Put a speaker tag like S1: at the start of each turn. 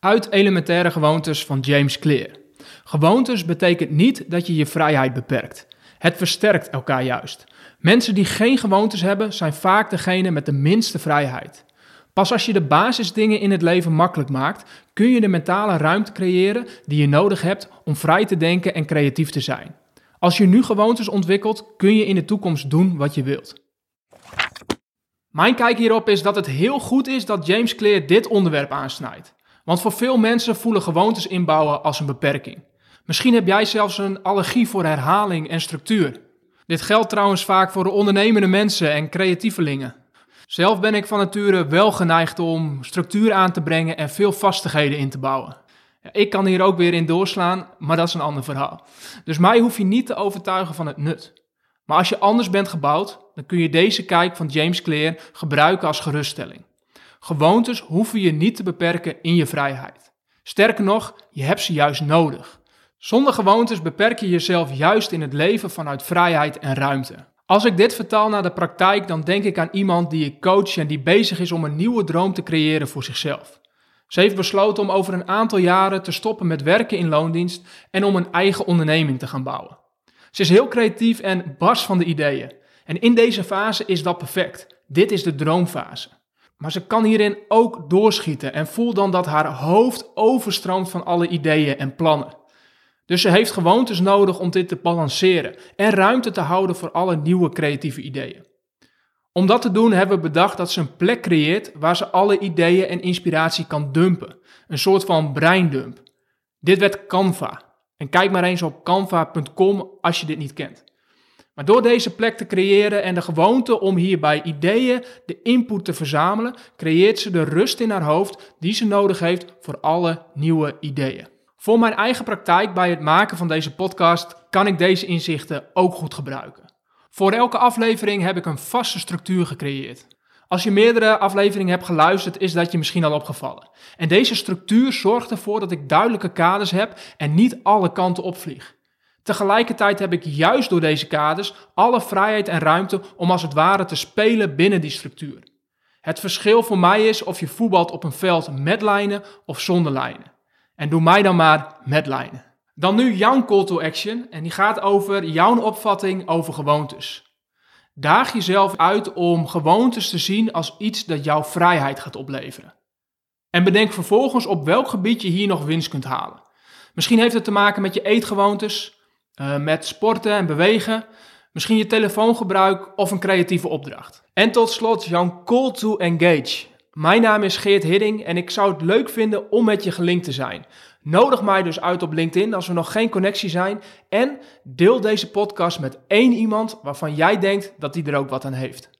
S1: Uit Elementaire Gewoontes van James Clear. Gewoontes betekent niet dat je je vrijheid beperkt. Het versterkt elkaar juist. Mensen die geen gewoontes hebben, zijn vaak degene met de minste vrijheid. Pas als je de basisdingen in het leven makkelijk maakt, kun je de mentale ruimte creëren die je nodig hebt om vrij te denken en creatief te zijn. Als je nu gewoontes ontwikkelt, kun je in de toekomst doen wat je wilt. Mijn kijk hierop is dat het heel goed is dat James Clear dit onderwerp aansnijdt. Want voor veel mensen voelen gewoontes inbouwen als een beperking. Misschien heb jij zelfs een allergie voor herhaling en structuur. Dit geldt trouwens vaak voor de ondernemende mensen en creatievelingen. Zelf ben ik van nature wel geneigd om structuur aan te brengen en veel vastigheden in te bouwen. Ik kan hier ook weer in doorslaan, maar dat is een ander verhaal. Dus mij hoef je niet te overtuigen van het nut. Maar als je anders bent gebouwd, dan kun je deze kijk van James Clear gebruiken als geruststelling. Gewoontes hoeven je niet te beperken in je vrijheid. Sterker nog, je hebt ze juist nodig. Zonder gewoontes beperk je jezelf juist in het leven vanuit vrijheid en ruimte. Als ik dit vertaal naar de praktijk, dan denk ik aan iemand die ik coach en die bezig is om een nieuwe droom te creëren voor zichzelf. Ze heeft besloten om over een aantal jaren te stoppen met werken in loondienst en om een eigen onderneming te gaan bouwen. Ze is heel creatief en bars van de ideeën. En in deze fase is dat perfect. Dit is de droomfase. Maar ze kan hierin ook doorschieten en voelt dan dat haar hoofd overstroomt van alle ideeën en plannen. Dus ze heeft gewoontes nodig om dit te balanceren en ruimte te houden voor alle nieuwe creatieve ideeën. Om dat te doen hebben we bedacht dat ze een plek creëert waar ze alle ideeën en inspiratie kan dumpen. Een soort van breindump. Dit werd Canva. En kijk maar eens op canva.com als je dit niet kent. Maar door deze plek te creëren en de gewoonte om hierbij ideeën, de input te verzamelen, creëert ze de rust in haar hoofd die ze nodig heeft voor alle nieuwe ideeën. Voor mijn eigen praktijk bij het maken van deze podcast kan ik deze inzichten ook goed gebruiken. Voor elke aflevering heb ik een vaste structuur gecreëerd. Als je meerdere afleveringen hebt geluisterd, is dat je misschien al opgevallen. En deze structuur zorgt ervoor dat ik duidelijke kaders heb en niet alle kanten opvlieg. Tegelijkertijd heb ik juist door deze kaders alle vrijheid en ruimte om als het ware te spelen binnen die structuur. Het verschil voor mij is of je voetbalt op een veld met lijnen of zonder lijnen. En doe mij dan maar met lijnen. Dan nu jouw call to action en die gaat over jouw opvatting over gewoontes. Daag jezelf uit om gewoontes te zien als iets dat jouw vrijheid gaat opleveren. En bedenk vervolgens op welk gebied je hier nog winst kunt halen. Misschien heeft het te maken met je eetgewoontes, uh, met sporten en bewegen, misschien je telefoongebruik of een creatieve opdracht. En tot slot jouw call to engage. Mijn naam is Geert Hidding en ik zou het leuk vinden om met je gelinkt te zijn. Nodig mij dus uit op LinkedIn als we nog geen connectie zijn. En deel deze podcast met één iemand waarvan jij denkt dat die er ook wat aan heeft.